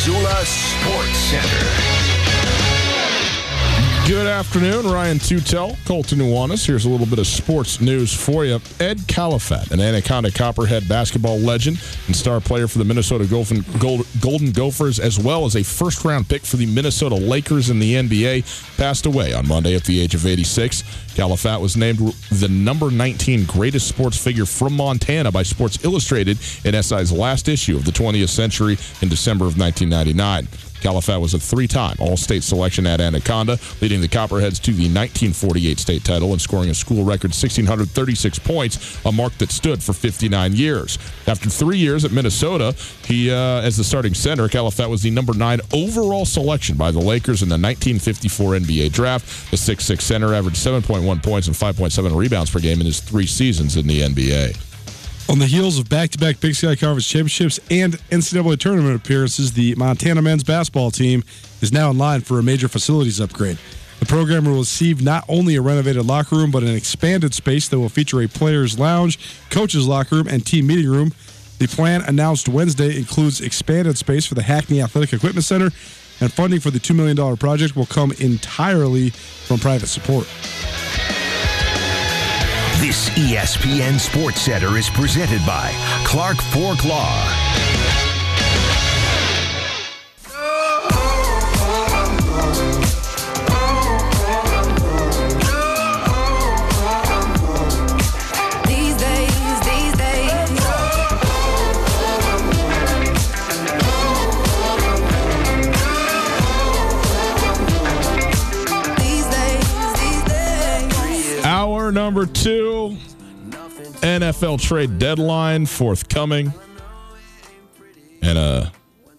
Missoula Sports Center. Good afternoon, Ryan Tutel, Colter Nuanez. Here's a little bit of sports news for you. Ed Kalafat, an Anaconda Copperhead basketball legend and star player for the Minnesota Golden, Gold, Golden Gophers, as well as a first round pick for the Minnesota Lakers in the NBA, passed away on Monday at the age of 86. Kalafat was named the number 19 greatest sports figure from Montana by Sports Illustrated in SI's last issue of the 20th century in December of 1999. Kalafat was a three-time All-State selection at Anaconda, leading the Copperheads to the 1948 state title and scoring a school record 1,636 points, a mark that stood for 59 years. After three years at Minnesota, he, uh, as the starting center, Kalafat was the number nine overall selection by the Lakers in the 1954 NBA draft. The 6'6 center averaged 7.1 points and 5.7 rebounds per game in his three seasons in the NBA. On the heels of back-to-back Big Sky Conference championships and NCAA tournament appearances, the Montana men's basketball team is now in line for a major facilities upgrade. The program will receive not only a renovated locker room, but an expanded space that will feature a players' lounge, coaches' locker room, and team meeting room. The plan announced Wednesday includes expanded space for the Hackney Athletic Equipment Center, and funding for the $2 million project will come entirely from private support. This ESPN Sports Center is presented by Clark Fork Law. NFL trade deadline forthcoming, and a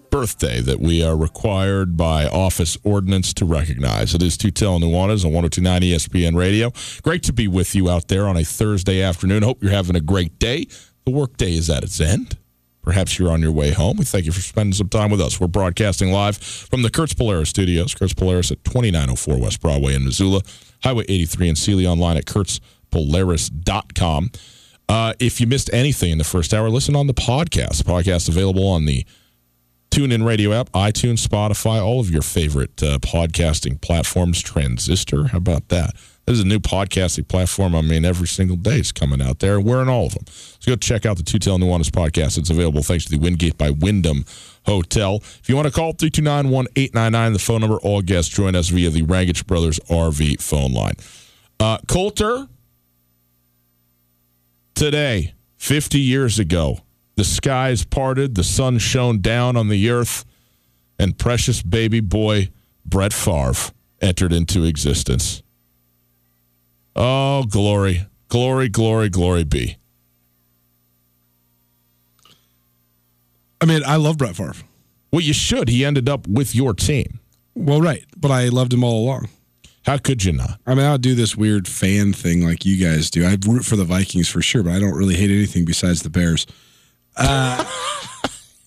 birthday that we are required by office ordinance to recognize. It is Tutel Nuanez on 1029 ESPN Radio. Great to be with you out there on a Thursday afternoon. Hope you're having a great day. The workday is at its end. Perhaps you're on your way home. We thank you for spending some time with us. We're broadcasting live from the Kurtz Polaris studios. Kurtz Polaris at 2904 West Broadway in Missoula, Highway 83 in Seeley, online at kurtzpolaris.com. Uh, if you missed anything in the first hour, listen on the podcast. The podcast available on the TuneIn Radio app, iTunes, Spotify, all of your favorite uh, podcasting platforms. Transistor, how about that? This is a new podcasting platform. I mean, every single day it's coming out there. We're in all of them. So go check out the Tutel Nuanez podcast. It's available thanks to the Wingate by Wyndham Hotel. If you want to call 329 1899, the phone number, all guests join us via the Rangitsch Brothers RV phone line. Uh, Colter, today, 50 years ago, the skies parted, the sun shone down on the earth, and precious baby boy Brett Favre entered into existence. Oh, glory, glory, glory, glory be. I mean, I love Brett Favre. Well, you should. He ended up with your team. Well, right, but I loved him all along. How could you not? I mean, I'll do this weird fan thing like you guys do. I root for the Vikings for sure, but I don't really hate anything besides the Bears.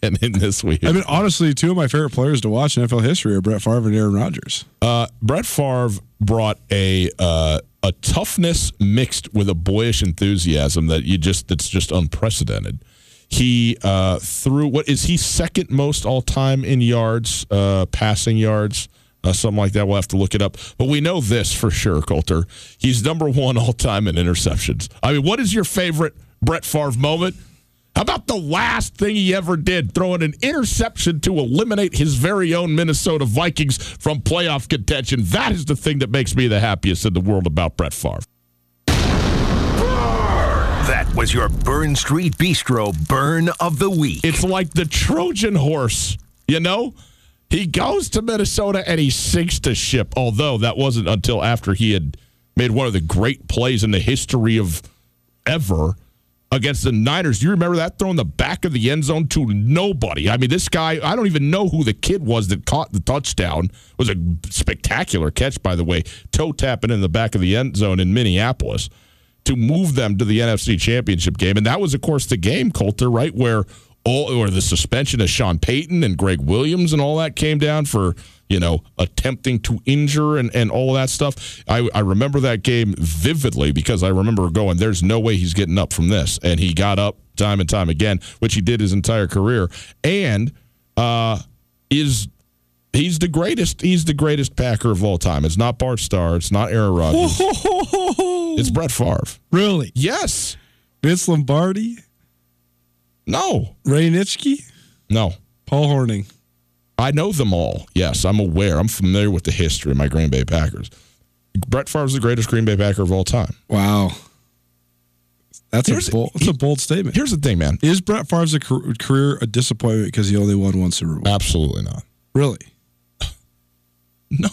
And in this week, I mean, honestly, two of my favorite players to watch in NFL history are Brett Favre and Aaron Rodgers. Uh, Brett Favre brought a uh, a toughness mixed with a boyish enthusiasm that you just that's just unprecedented. He uh, threw what is he second most all time in yards, uh, passing yards, uh, something like that. We'll have to look it up, but we know this for sure, Colter. He's number one all time in interceptions. I mean, what is your favorite Brett Favre moment? How about the last thing he ever did, throwing an interception to eliminate his very own Minnesota Vikings from playoff contention? That is the thing that makes me the happiest in the world about Brett Favre. That was your Burn Street Bistro Burn of the Week. It's like the Trojan horse, you know? He goes to Minnesota and he sinks the ship, although that wasn't until after he had made one of the great plays in the history of ever against the Niners. You remember that throwing the back of the end zone to nobody? I mean, this guy, I don't even know who the kid was that caught the touchdown. It was a spectacular catch, by the way, toe tapping in the back of the end zone in Minneapolis to move them to the NFC Championship game. And that was, of course, the game, Colter, right? Where all or the suspension of Sean Payton and Greg Williams and all that came down for, you know, attempting to injure and, and all that stuff. I, I remember that game vividly because I remember going, there's no way he's getting up from this. And he got up time and time again, which he did his entire career. And uh is he's the greatest he's the greatest Packer of all time. It's not Bart Starr, it's not Aaron Rodgers. It's Brett Favre. Really? Yes. Vince Lombardi, No. Ray Nitschke, No. Paul Hornung. I know them all. Yes, I'm aware. I'm familiar with the history of my Green Bay Packers. Brett Favre is the greatest Green Bay Packer of all time. Wow. That's Here's- a bold, that's a bold statement. Here's the thing, man. Is Brett Favre's a career a disappointment because he only won one Super Bowl? Absolutely not. Really? No.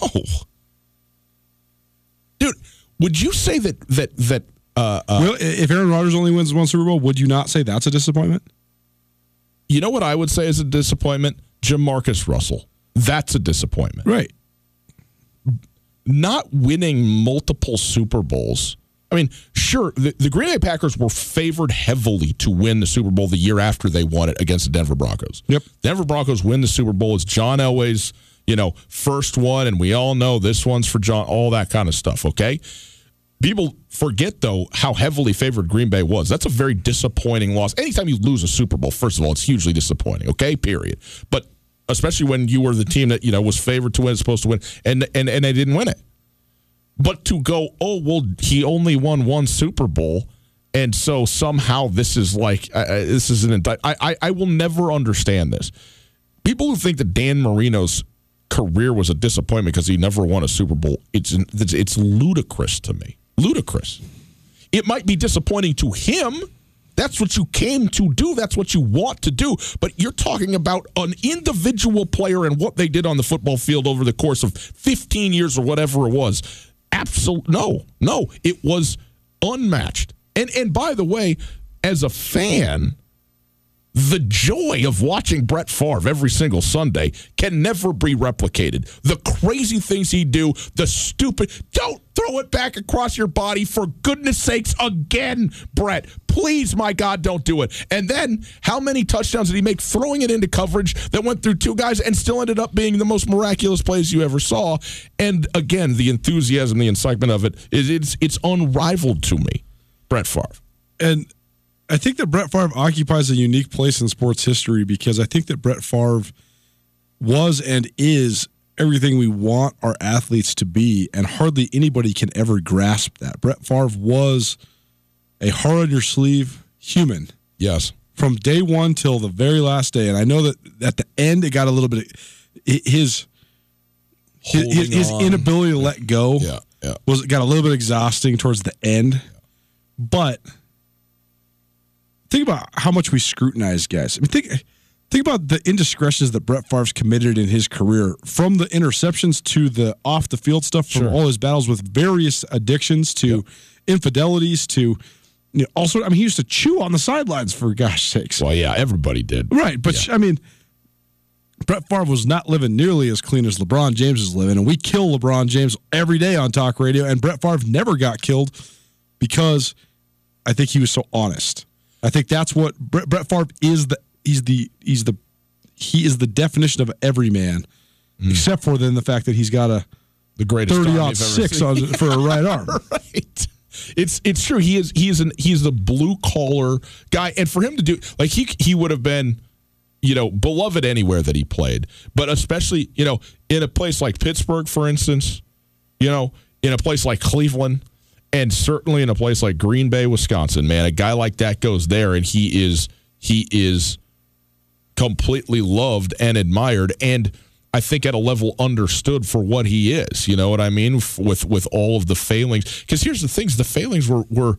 Dude, would you say that that that uh, uh if Aaron Rodgers only wins one Super Bowl, would you not say that's a disappointment? You know what I would say is a disappointment? Jamarcus Russell. That's a disappointment. Right. not winning multiple Super Bowls. I mean, sure, the, the Green Bay Packers were favored heavily to win the Super Bowl the year after they won it against the Denver Broncos. Yep. Denver Broncos win the Super Bowl. It's John Elway's, you know, first one, and we all know this one's for John, all that kind of stuff, okay? People forget, though, how heavily favored Green Bay was. That's a very disappointing loss. Anytime you lose a Super Bowl, first of all, it's hugely disappointing, okay? Period. But especially when you were the team that, you know, was favored to win, supposed to win, and and, and they didn't win it. But to go, oh, well, he only won one Super Bowl. And so somehow this is like, uh, uh, this is an. I, I, I will never understand this. People who think that Dan Marino's career was a disappointment because he never won a Super Bowl, it's, it's, it's ludicrous to me. Ludicrous. It might be disappointing to him. That's what you came to do. That's what you want to do. But you're talking about an individual player and what they did on the football field over the course of 15 years or whatever it was. Absolute no, no. It was unmatched. And and by the way, as a fan, the joy of watching Brett Favre every single Sunday can never be replicated. The crazy things he do, the stupid don't throw it back across your body for goodness sakes again, Brett. Please, my God, don't do it. And then how many touchdowns did he make throwing it into coverage that went through two guys and still ended up being the most miraculous plays you ever saw? And again, the enthusiasm, the incitement of it is it's it's unrivaled to me. Brett Favre. And I think that Brett Favre occupies a unique place in sports history because I think that Brett Favre was and is everything we want our athletes to be, and hardly anybody can ever grasp that. Brett Favre was a heart on your sleeve human Yes. from day one till the very last day. And I know that at the end it got a little bit his his, his, his inability to let go Yeah, yeah. was got a little bit exhausting towards the end. But think about how much we scrutinize guys. I mean, think Think about the indiscretions that Brett Favre's committed in his career, from the interceptions to the off the field stuff, from Sure. all his battles with various addictions to infidelities to you know, also. I mean, he used to chew on the sidelines for gosh sakes. Well, yeah, everybody did. Right, but I mean, Brett Favre was not living nearly as clean as LeBron James is living, and we kill LeBron James every day on talk radio, and Brett Favre never got killed because I think he was so honest. I think that's what Brett, Brett Favre is. The he's the he's the he is the definition of an everyman, hmm. except for then the fact that he's got a The greatest thirty arm aught you've ever six on for a right arm. right. It's it's true. He is he is an he's the blue collar guy, and for him to do like he he would have been, you know, beloved anywhere that he played, but especially you know in a place like Pittsburgh, for instance, you know, in a place like Cleveland, and certainly in a place like Green Bay, Wisconsin. Man, a guy like that goes there, and he is he is completely loved and admired and I think at a level understood for what he is. You know what I mean? With with all of the failings. Because here's the things: the failings were were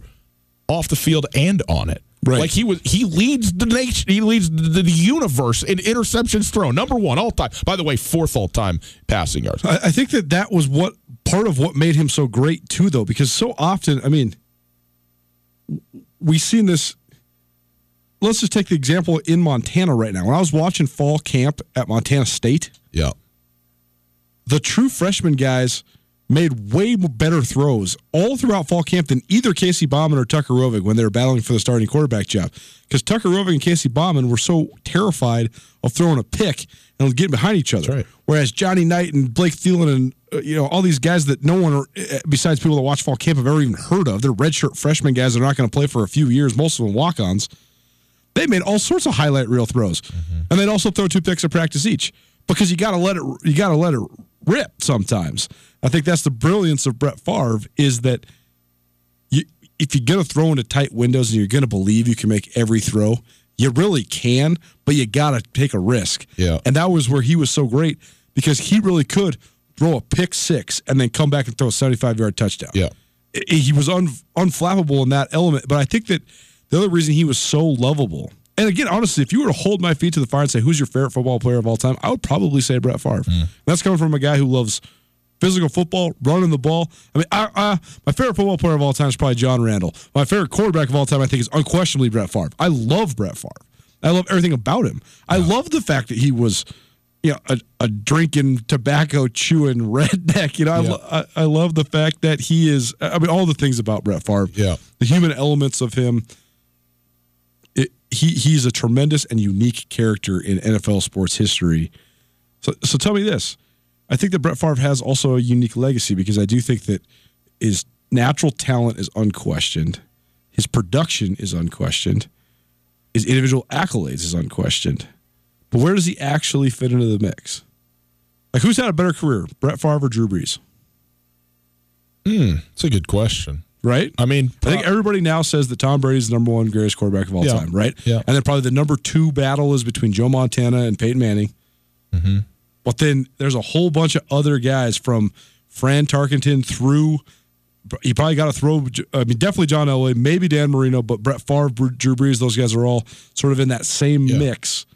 off the field and on it. Right. Like he was, he leads the nation. He leads the, the universe in interceptions thrown. Number one all time. By the way, fourth all time passing yards. I, I think that that was what part of what made him so great too, though, because so often, I mean, we've seen this. Let's just take the example in Montana right now. When I was watching fall camp at Montana State, Yeah. the true freshman guys made way better throws all throughout fall camp than either Casey Bauman or Tucker Rovig when they were battling for the starting quarterback job. Because Tucker Rovig and Casey Bauman were so terrified of throwing a pick and getting behind each other. That's right. Whereas Johnny Knight and Blake Thielen and uh, you know all these guys that no one, uh, besides people that watch fall camp, have ever even heard of. They're redshirt freshman guys that are not going to play for a few years. Most of them walk-ons. They made all sorts of highlight reel throws, mm-hmm. and they'd also throw two picks of practice each because you got to let it. You got to let it rip sometimes. I think that's the brilliance of Brett Favre is that you, if you're going to throw into tight windows and you're going to believe you can make every throw, you really can, but you got to take a risk. Yeah. and that was where he was so great because he really could throw a pick six and then come back and throw a 75 yard touchdown Yeah. he was un, unflappable in that element. But I think that the other reason he was so lovable, and again, honestly, if you were to hold my feet to the fire and say who's your favorite football player of all time, I would probably say Brett Favre. Mm. That's coming from a guy who loves physical football, running the ball. I mean, I, I, my favorite football player of all time is probably John Randle. My favorite quarterback of all time, I think, is unquestionably Brett Favre. I love Brett Favre. I love everything about him. I love the fact that he was. You know, a, a drinking, tobacco chewing redneck. You know, I, Yeah. lo- I, I love the fact that he is. I mean, all the things about Brett Favre. Yeah. the human elements of him. He he's a tremendous and unique character in NFL sports history. So so tell me this: I think that Brett Favre has also a unique legacy because I do think that his natural talent is unquestioned, his production is unquestioned, his individual accolades is unquestioned. But where does he actually fit into the mix? Like, who's had a better career, Brett Favre or Drew Brees? Hmm, it's a good question. Right? I mean, I think everybody now says that Tom Brady's the number one greatest quarterback of all Yeah. time, right? Yeah. And then probably the number two battle is between Joe Montana and Peyton Manning. Mm-hmm. But then there's a whole bunch of other guys from Fran Tarkenton through. You probably got to throw. I mean, definitely John Elway, maybe Dan Marino, but Brett Favre, Drew Brees, those guys are all sort of in that same Yeah. mix.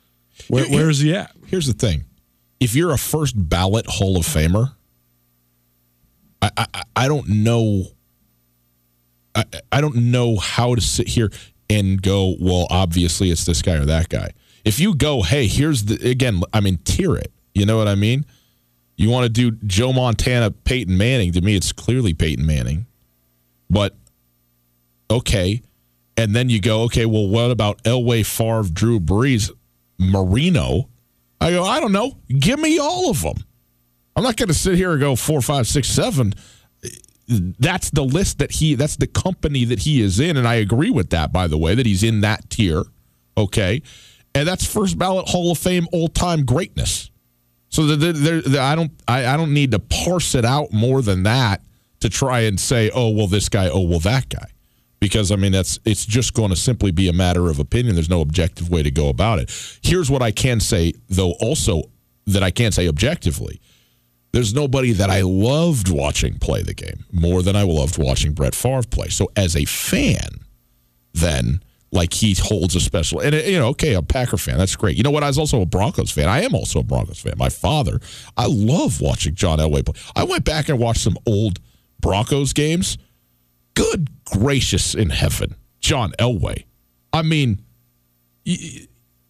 Where, Here- where is he at? here's the thing: if you're a first ballot Hall of Famer, I, I- I don't know. I, don't know how to sit here and go. Well, obviously it's this guy or that guy. If you go, hey, here's the again. I mean, tier it. You know what I mean? You want to do Joe Montana, Peyton Manning? To me, it's clearly Peyton Manning. But okay, and then you go, okay, well, what about Elway, Favre, Drew Brees, Marino? I go, I don't know. Give me all of them. I'm not going to sit here and go four, five, six, seven. That's the list that he, that's the company that he is in. And I agree with that, by the way, that he's in that tier. Okay. And that's first ballot Hall of Fame all time greatness. So the, the, the, the, I don't I, I don't need to parse it out more than that to try and say, oh well, this guy, oh well, that guy, because I mean that's it's just going to simply be a matter of opinion. There's no objective way to go about it. Here's what I can say, though, also that I can't say objectively. There's nobody that I loved watching play the game more than I loved watching Brett Favre play. So as a fan, then like he holds a special. And you know, okay, a Packer fan. That's great. You know what? I was also a Broncos fan. I am also a Broncos fan. My father. I love watching John Elway play. I went back and watched some old Broncos games. Good gracious in heaven, John Elway. I mean,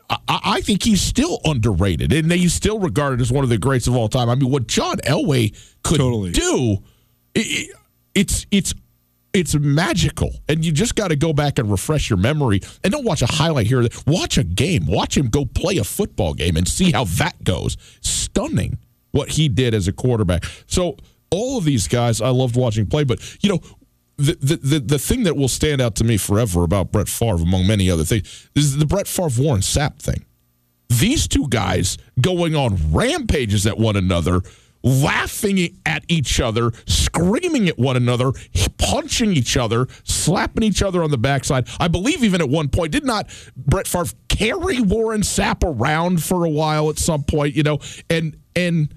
I, I think he's still underrated, and he's still regarded as one of the greats of all time. I mean, what John Elway could Totally. do, i i- it's it's it's magical, and you just got to go back and refresh your memory, and don't watch a highlight here. Watch a game, watch him go play a football game, and see how that goes. Stunning what he did as a quarterback. So all of these guys, I loved watching play, but you know. The, the, the, thing that will stand out to me forever about Brett Favre, among many other things, is the Brett Favre Warren Sapp thing these two guys going on rampages at one another, laughing at each other, screaming at one another, punching each other, slapping each other on the backside. I believe even at one point, did not Brett Favre carry Warren Sapp around for a while at some point, you know, and and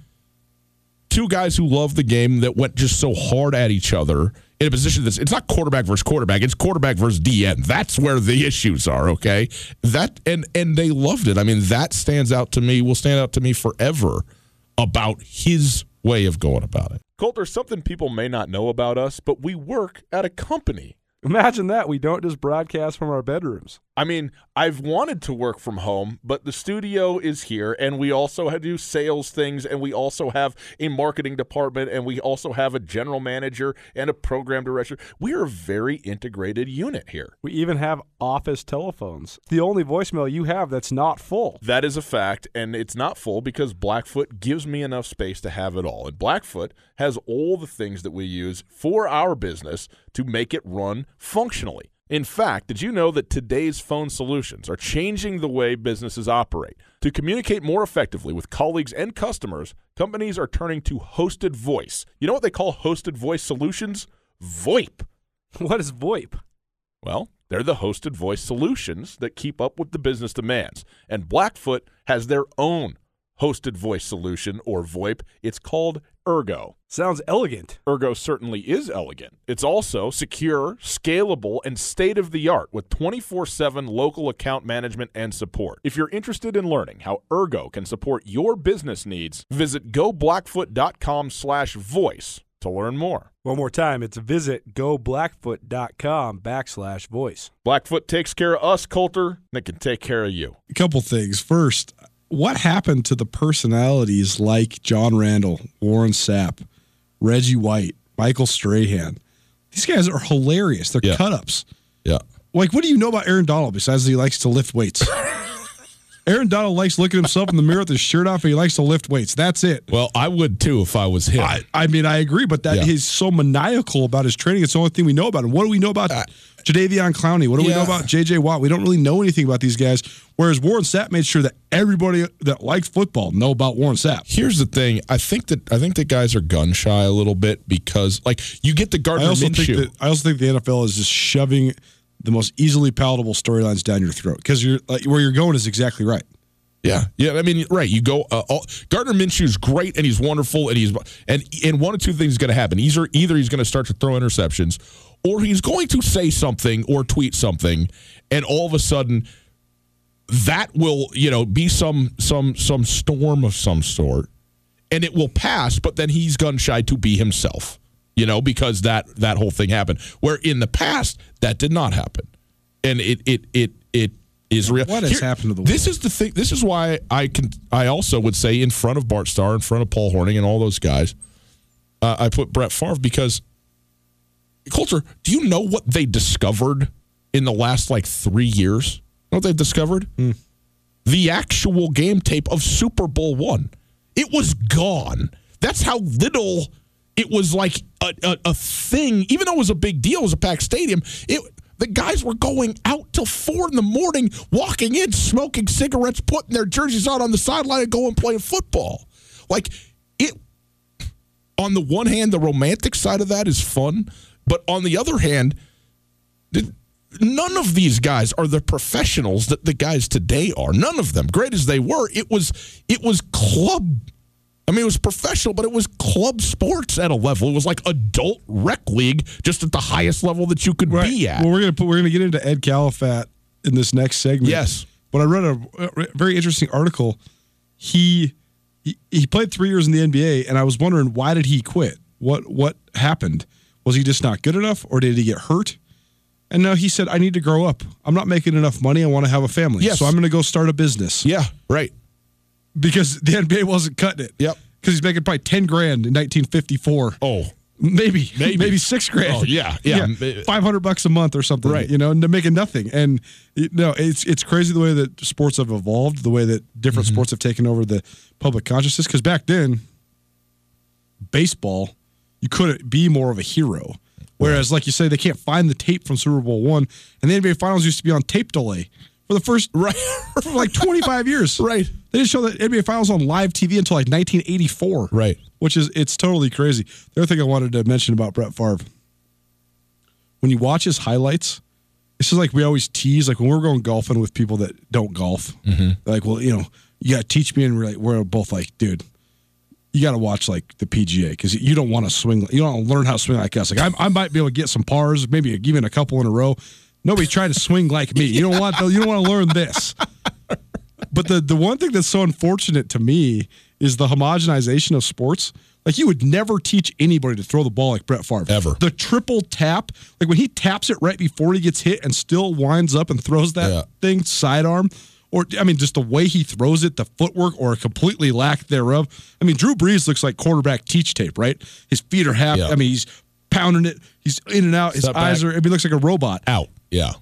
two guys who love the game that went just so hard at each other in a position that's it's not quarterback versus quarterback it's quarterback versus DN that's where the issues are okay that and and they loved it i mean that stands out to me will stand out to me forever about his way of going about it Colter, something people may not know about us, but we work at a company. Imagine that. We don't just broadcast from our bedrooms. I mean, I've wanted to work from home, but the studio is here, and we also have do sales things, and we also have a marketing department, and we also have a general manager and a program director. We are a very integrated unit here. We even have office telephones. The only voicemail you have that's not full. That is a fact, and it's not full because Blackfoot gives me enough space to have it all. And Blackfoot has all the things that we use for our business to make it run functionally. In fact, did you know that today's phone solutions are changing the way businesses operate? To communicate more effectively with colleagues and customers, companies are turning to hosted voice. You know what they call hosted voice solutions? VoIP. What is VoIP? Well, they're the hosted voice solutions that keep up with the business demands. And Blackfoot has their own hosted voice solution or VoIP. It's called Ergo. Sounds elegant. Ergo certainly is elegant. It's also secure, scalable, and state of the art with 24 7 local account management and support. If you're interested in learning how Ergo can support your business needs, visit goblackfoot.com slash voice to learn more. One more time, it's visit goblackfoot.com backslash voice. Blackfoot takes care of us, Colter, and it can take care of you. A couple things. First, what happened to the personalities like John Randle, Warren Sapp, Reggie White, Michael Strahan? These guys are hilarious. They're Yeah. cut ups. yeah Like, what do you know about Aaron Donald besides he likes to lift weights? Aaron Donald likes looking at himself in the mirror with his shirt off and he likes to lift weights. That's it. well i would too if i was him I, I mean, I agree, but that Yeah. he's so maniacal about his training. It's the only thing we know about him. What do we know about Jadeveon Clowney? What do we know about JJ Watt? We don't really know anything about these guys. Whereas Warren Sapp made sure that everybody that likes football know about Warren Sapp. here's the thing i think that i think that guys are gun shy a little bit because like you get the I gardner also minshew think that I also think the NFL is just shoving the most easily palatable storylines down your throat because you're like, where you're going is exactly right. Yeah, yeah. I mean, right. You go. Uh, all, Gardner Minshew's great, and he's wonderful, and he's and and one of two things is going to happen. Either either he's going to start to throw interceptions, or he's going to say something or tweet something, and all of a sudden, that will you know be some some some storm of some sort, and it will pass. But then he's gun shy to be himself, you know, because that that whole thing happened. Where in the past that did not happen, and it it it it is real. What has happened to the This is the thing. This is why I can. I also would say in front of Bart Starr, in front of Paul Hornung, and all those guys, uh, I put Brett Favre because Colter. Do you know what they discovered in the last like three years? You know what they've discovered? Hmm. The actual game tape of Super Bowl one. It was gone. That's how little it was like a, a, a thing. Even though it was a big deal, it was a packed stadium. It the guys were going out till four in the morning, walking in, smoking cigarettes, putting their jerseys on on the sideline, and going playing football. Like it. On the one hand, the romantic side of that is fun, but on the other hand, none of these guys are the professionals that the guys today are. None of them, great as they were, it was it was club. I mean, it was professional, but it was club sports at a level. It was like adult rec league, just at the highest level that you could be at. Well, we're gonna put we're gonna get into Ed Kalafat in this next segment. Yes. But I read a, a very interesting article. He, he he played three years in the NBA, and I was wondering why did he quit? What what happened? Was he just not good enough, or did he get hurt? And no, he said, "I need to grow up. I'm not making enough money. I want to have a family, Yes. so I'm going to go start a business." Yeah, right. because the NBA wasn't cutting it. Yep. Because he's making probably ten grand in 1954. Oh, Maybe, Maybe. maybe, six grand. Oh, yeah, yeah. five hundred bucks a month or something. Right. You know, and they're making nothing. And you know, it's it's crazy the way that sports have evolved, the way that different Mm-hmm. sports have taken over the public consciousness. Because back then, baseball, you couldn't be more of a hero. Whereas, like you say, they can't find the tape from Super Bowl one, and the NBA Finals used to be on tape delay for the first right. for like twenty five years. Right. They didn't show the NBA Finals on live TV until like 1984. Right. Which is it's totally crazy. The other thing I wanted to mention about Brett Favre, when you watch his highlights, this is like we always tease, like when we're going golfing with people that don't golf. Mm-hmm. Like, well, you know, you got to teach me, and we're like, we're both like, dude. You got to watch like the PGA because you don't want to swing. You don't want to learn how to swing like us. Like I, I might be able to get some pars, maybe even a couple in a row. Nobody's trying to swing like me. You don't want. To, you don't want to learn this. But the the one thing that's so unfortunate to me is the homogenization of sports. Like you would never teach anybody to throw the ball like Brett Favre Ever. The triple tap, like when he taps it right before he gets hit and still winds up and throws that Yeah. thing sidearm, or I mean, just the way he throws it, the footwork, or a completely lack thereof. I mean, Drew Brees looks like quarterback teach tape, right? His feet are half. Yeah. I mean, he's pounding it. He's in and out. His Step eyes back. are. I mean, he looks like a robot. Out. Yeah.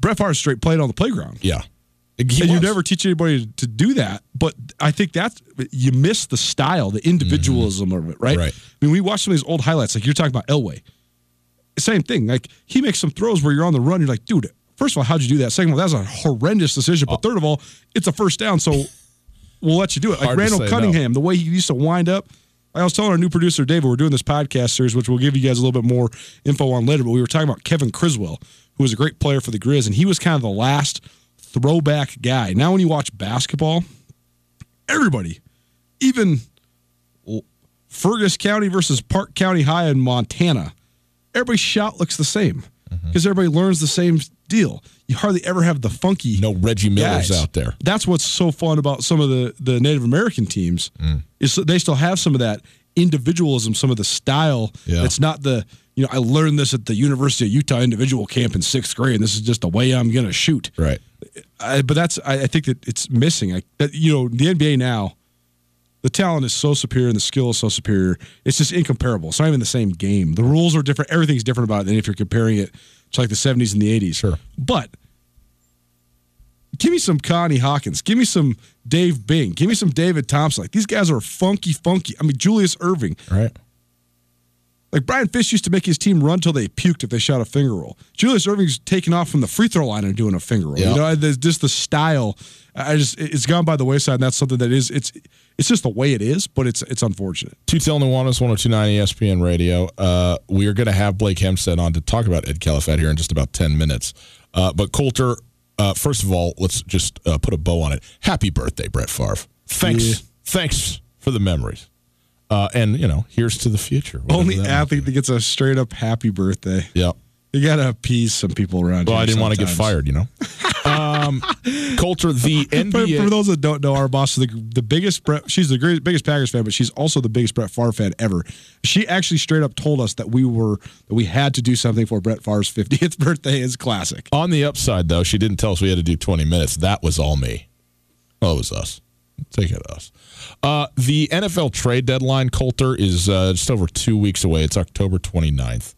Brett Favre straight played on the playground. Yeah. You never teach anybody to do that. But I think that's you miss the style, the individualism of it, right? Right. I mean, we watch some of these old highlights, like you're talking about Elway. Same thing. Like he makes some throws where you're on the run. You're like, dude. First of all, how'd you do that? Second of all, that's a horrendous decision. But oh. third of all, it's a first down, so we'll let you do it. Like Hard Randall say no. Cunningham, the way he used to wind up. I was telling our new producer David, we're doing this podcast series, which we'll give you guys a little bit more info on later. But we were talking about Kevin Criswell, who was a great player for the Grizz, and he was kind of the last throwback guy. Now, when you watch basketball, everybody, even Fergus County versus Park County High in Montana, everybody's shot looks the same mm-hmm. because everybody learns the same deal. You hardly ever have the funky no Reggie Millers guys. out there. That's what's so fun about some of the the Native American teams mm. is they still have some of that individualism, some of the style. Yeah. It's not the you know I learned this at the University of Utah individual camp in sixth grade. and This is just the way I'm going to shoot. Right. I, but that's I, I think that it's missing. I, that you know the NBA now, the talent is so superior and the skill is so superior. It's just incomparable. It's not even the same game. The rules are different. Everything's different about it than if you're comparing it to like the 70s and the 80s. Sure. But give me some Connie Hawkins. Give me some Dave Bing. Give me some David Thompson. Like these guys are funky, funky. I mean Julius Erving. Right. Like Brian Fish used to make his team run till they puked if they shot a finger roll. Julius Erving's taking off from the free throw line and doing a finger roll. Yeah. You know, there's just the style. I just it's gone by the wayside, and that's something that is it's it's just the way it is, but it's it's unfortunate. Tutel Nuanez, 1029 ESPN Radio. Uh, we are going to have Blake Hempstead on to talk about Ed Kalafat here in just about 10 minutes. Uh, but Colter, uh, first of all, let's just uh, put a bow on it. Happy birthday, Brett Favre. Thanks. Yeah. Thanks for the memories. Uh, and, you know, here's to the future. Only that athlete that gets a straight up happy birthday. Yeah. You gotta appease some people around Well, I didn't want to get fired, you know. um, Colter, the For, NBA. for those that don't know, our boss is the, the biggest Brett. She's the great, biggest Packers fan, but she's also the biggest Brett Favre fan ever. She actually straight up told us that we were that we had to do something for Brett Favre's 50th birthday. Is classic. On the upside, though, she didn't tell us we had to do 20 minutes. That was all me. Well, it was us. Take it us. Uh, the NFL trade deadline, Colter, is uh, just over two weeks away. It's October 29th.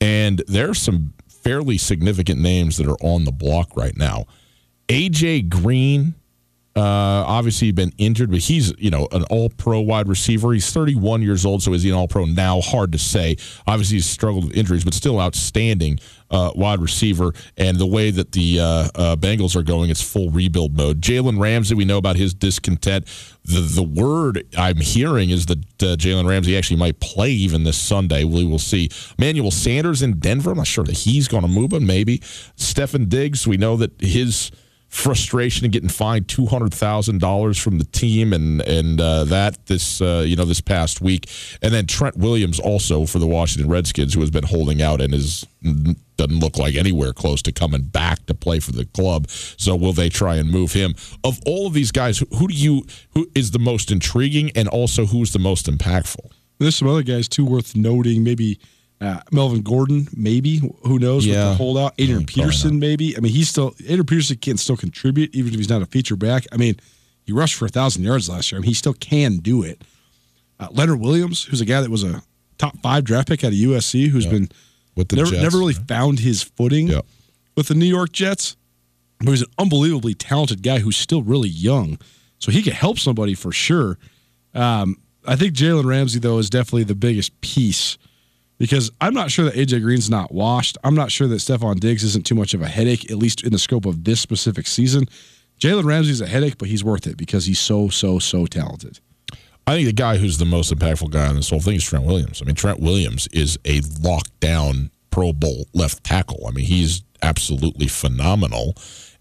And there are some fairly significant names that are on the block right now. AJ Green, uh, obviously been injured, but he's you know an All Pro wide receiver. He's 31 years old, so is he an All Pro now? Hard to say. Obviously, he's struggled with injuries, but still outstanding uh, wide receiver. And the way that the uh, uh, Bengals are going, it's full rebuild mode. Jalen Ramsey, we know about his discontent. The the word I'm hearing is that uh, Jalen Ramsey actually might play even this Sunday. We will see. Manuel Sanders in Denver. I'm not sure that he's going to move, but maybe. Stefon Diggs, we know that his frustration and getting fined two hundred thousand dollars from the team and and uh, that this uh, you know this past week, and then Trent Williams also for the Washington Redskins, who has been holding out and is doesn't look like anywhere close to coming back to play for the club. So will they try and move him? Of all of these guys, who, who do you who is the most intriguing, and also who's the most impactful? There's some other guys too worth noting. Maybe uh, Melvin Gordon, maybe who knows with Yeah. the holdout. Adrian Peterson, maybe. I mean, he's still Adrian Peterson can still contribute even if he's not a feature back. I mean, he rushed for a thousand yards last year. I mean, he still can do it. Uh, Leonard Williams, who's a guy that was a top five draft pick out of USC, who's been With the never Jets. never really found his footing Yeah. with the New York Jets. But he's an unbelievably talented guy who's still really young, so he could help somebody for sure. Um, I think Jalen Ramsey though is definitely the biggest piece because I'm not sure that AJ Green's not washed. I'm not sure that Stefon Diggs isn't too much of a headache, at least in the scope of this specific season. Jalen Ramsey's a headache, but he's worth it because he's so so so talented. I think the guy who's the most impactful guy on this whole thing is Trent Williams. I mean, Trent Williams is a lockdown Pro Bowl left tackle. I mean, he's absolutely phenomenal.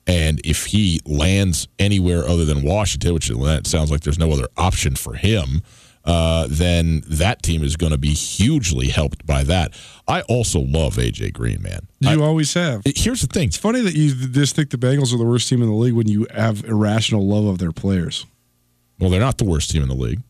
And if he lands anywhere other than Washington, which sounds like there's no other option for him, uh, then that team is going to be hugely helped by that. I also love AJ Green, man. You I- always have. here's the thing. It's funny that you just think the Bengals are the worst team in the league when you have irrational love of their players. Well, they're not the worst team in the league.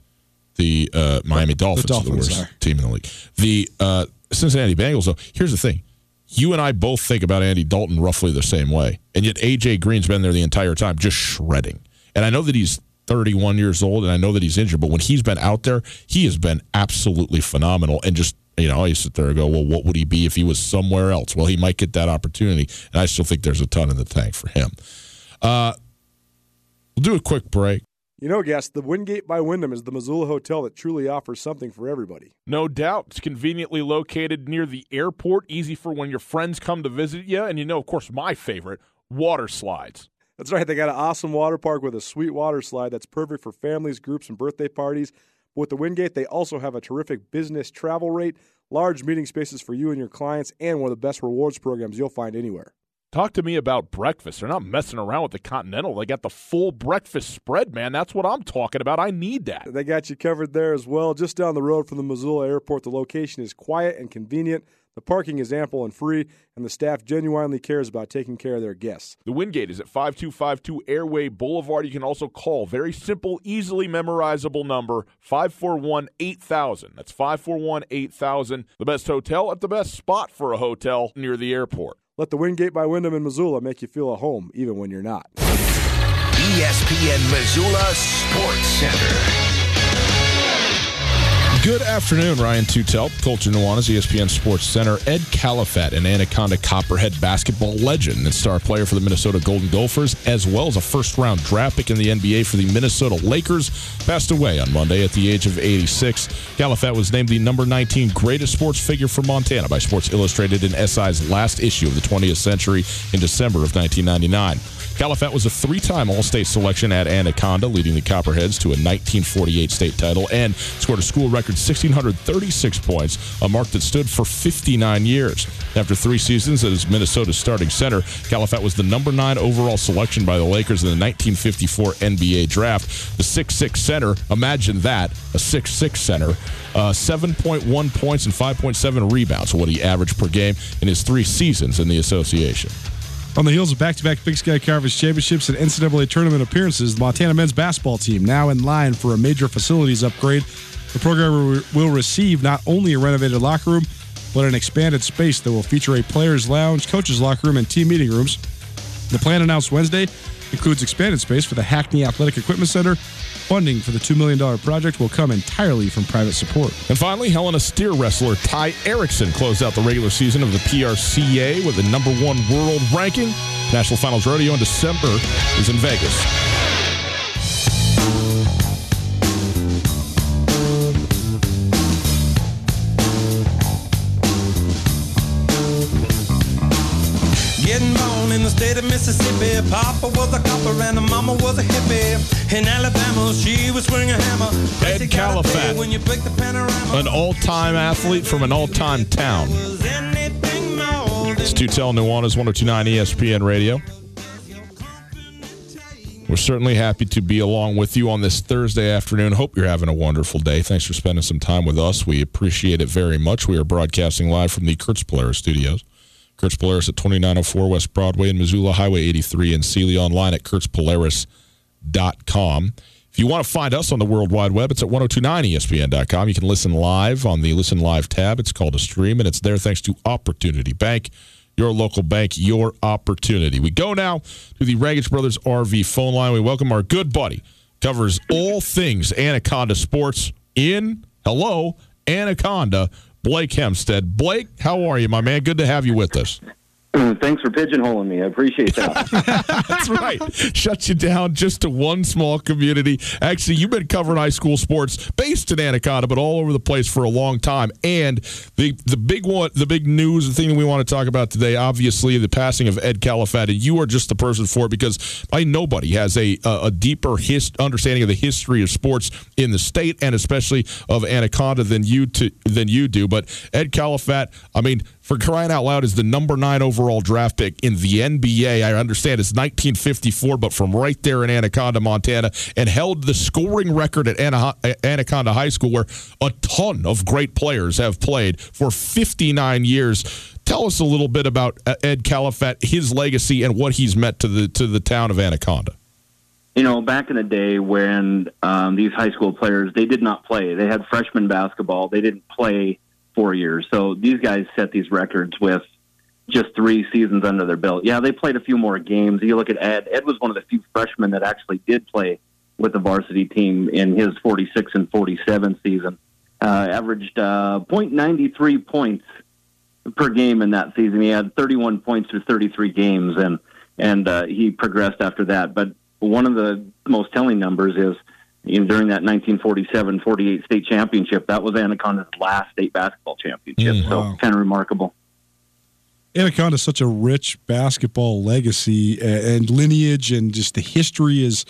The uh, Miami Dolphins, are the worst are. team in the league. The uh, Cincinnati Bengals, though, here's the thing. You and I both think about Andy Dalton roughly the same way. And yet AJ Green's been there the entire time, just shredding. And I know that he's 31 years old and I know that he's injured, but when he's been out there, he has been absolutely phenomenal. And just, you know, you sit there and go, well, what would he be if he was somewhere else? Well, he might get that opportunity. And I still think there's a ton in the tank for him. Uh, we'll do a quick break. You know, guests, the Wingate by Wyndham is the Missoula hotel that truly offers something for everybody. No doubt. It's conveniently located near the airport, easy for when your friends come to visit you. And you know, of course, my favorite water slides. That's right. They got an awesome water park with a sweet water slide that's perfect for families, groups, and birthday parties. But with the Wingate, they also have a terrific business travel rate, large meeting spaces for you and your clients, and one of the best rewards programs you'll find anywhere. Talk to me about breakfast. They're not messing around with the Continental. They got the full breakfast spread, man. That's what I'm talking about. I need that. They got you covered there as well. Just down the road from the Missoula airport, the location is quiet and convenient. The parking is ample and free, and the staff genuinely cares about taking care of their guests. The Wingate is at 5252 Airway Boulevard. You can also call very simple, easily memorizable number 541 8000. That's 541 8000. The best hotel at the best spot for a hotel near the airport. Let the Wingate by Wyndham in Missoula make you feel at home, even when you're not. ESPN Missoula Sports Center. Good afternoon, Ryan Tutel, Colter Nuanez, ESPN Sports Center. Ed Kalafat, an Anaconda Copperhead basketball legend and star player for the Minnesota Golden Gophers, as well as a first round draft pick in the NBA for the Minnesota Lakers, passed away on Monday at the age of 86. Kalafat was named the number 19 greatest sports figure for Montana by Sports Illustrated in SI's last issue of the 20th century in December of 1999. Kalafat was a three time All State selection at Anaconda, leading the Copperheads to a 1948 state title, and scored a school record 1,636 points, a mark that stood for 59 years. After three seasons as Minnesota's starting center, Kalafat was the number nine overall selection by the Lakers in the 1954 NBA draft. The 6'6 center, imagine that, a 6'6 center, uh, 7.1 points and 5.7 rebounds, what he averaged per game in his three seasons in the association. On the heels of back-to-back Big Sky Conference championships and NCAA tournament appearances, the Montana men's basketball team now in line for a major facilities upgrade. The program will receive not only a renovated locker room, but an expanded space that will feature a players' lounge, coaches' locker room, and team meeting rooms. The plan announced Wednesday includes expanded space for the Hackney Athletic Equipment Center. Funding for the $2 million project will come entirely from private support. And finally, Helena steer wrestler Ty Erickson closed out the regular season of the PRCA with the number one world ranking. National Finals Rodeo in December is in Vegas. State of Mississippi. Papa was a copper and the mama was a hippie. In Alabama, she was swinging a hammer. Ed Kalafat. When you break the panorama. An all time athlete from an all time town. Was anything more than It's Tutel Nuanez, 1029 ESPN Radio. We're certainly happy to be along with you on this Thursday afternoon. Hope you're having a wonderful day. Thanks for spending some time with us. We appreciate it very much. We are broadcasting live from the Kurtz Polaris studios. Kurtz Polaris at 2904 West Broadway in Missoula, Highway 83 in Seeley, online at kurtzpolaris.com. If you want to find us on the World Wide Web, it's at 1029ESPN.com. You can listen live on the Listen Live tab. It's called a stream, and it's there thanks to Opportunity Bank, your local bank, your opportunity. We go now to the Rangitsch Brothers RV phone line. We welcome our good buddy, covers all things Anaconda sports in, hello, Anaconda, Blake Hempstead. Blake, how are you, my man? Good to have you with us. Thanks for pigeonholing me. I appreciate that. That's right. Shuts you down just to one small community. Actually, you've been covering high school sports based in Anaconda, but all over the place for a long time. And the the big one, the big news, the thing we want to talk about today, obviously, the passing of Ed Kalafat, and you are just the person for it because I nobody has a a, a deeper his, understanding of the history of sports in the state and especially of Anaconda than you to, than you do. But Ed Kalafat, I mean for crying out loud, is the number nine overall draft pick in the NBA. I understand it's 1954, but from right there in Anaconda, Montana, and held the scoring record at Anaconda High School, where a ton of great players have played for 59 years. Tell us a little bit about uh, Ed Kalafat, his legacy, and what he's meant to the to the town of Anaconda. You know, back in the day when um, these high school players they did not play. They had freshman basketball. They didn't play four years. So these guys set these records with just three seasons under their belt. Yeah, they played a few more games. You look at Ed. Ed was one of the few freshmen that actually did play with the varsity team in his 46 and 47 season. Uh, averaged uh, .93 points per game in that season. He had 31 points through 33 games, and and uh, he progressed after that. But one of the most telling numbers is during that 1947-48 state championship, that was Anaconda's last state basketball championship. Mm, so wow. kind of remarkable. Anaconda is such a rich basketball legacy and lineage, and just the history is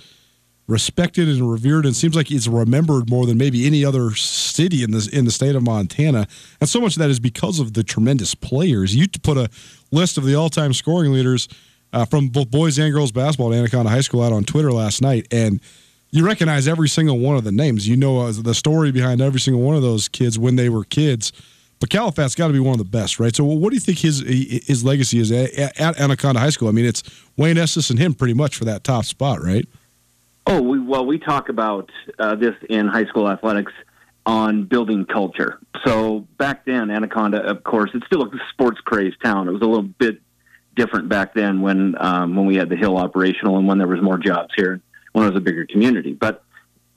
respected and revered, and seems like it's remembered more than maybe any other city in this in the state of Montana. And so much of that is because of the tremendous players. You put a list of the all-time scoring leaders uh, from both boys and girls basketball at Anaconda High School out on Twitter last night, and you recognize every single one of the names. You know uh, the story behind every single one of those kids when they were kids. But Kalafat's got to be one of the best, right? So, what do you think his his legacy is at, at Anaconda High School? I mean, it's Wayne Estes and him pretty much for that top spot, right? Oh, we, well, we talk about uh, this in high school athletics on building culture. So back then, Anaconda, of course, it's still a sports crazed town. It was a little bit different back then when um, when we had the Hill operational and when there was more jobs here, when it was a bigger community. But